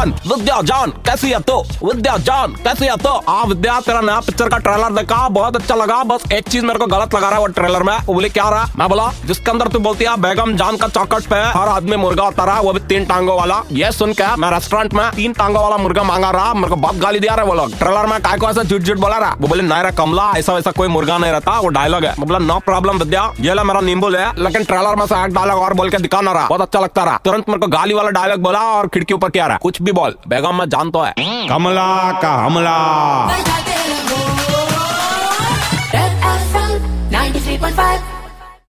बालन विद्या जान, कैसी है तो? विद्या जान, कैसी है तो? आ विद्या, तेरा नया पिक्चर का ट्रेलर देखा, बहुत अच्छा लगा, बस एक चीज़ मेरे को गलत लगा रहा है वो ट्रेलर में। वो बोले, क्या रहा? मैं बोला, जिसके अंदर तू बोलती है, बेगम जान का चौकट पे हर आदमी मुर्गा होता रहा, वो भी तीन टांगों वाला। ये सुन के मैं रेस्टोरेंट में तीन टांगों वाला मुर्गा मांगा रहा, मेरे को बहुत गाली दिया रहा वो लोग। ट्रेलर में काय को ऐसा झूठ झूठ बोला रहा? वो बोले नायरा कमला ऐसा वैसा कोई मुर्गा नहीं रहता, वो डायलॉग है। मतलब नो प्रॉब्लम विद्या, ये ला मेरा नींबू है लेकिन ट्रेलर में से एक डायलॉग और बोल के दिखाना रहा, बहुत अच्छा लगता रहा। तुरंत मेरे को गाली वाला डायलॉग बोला और खिड़की ऊपर क्या रहा। कुछ भी बोल बेगम मैं जान तो है। कमला का हमला। Red FM 93.5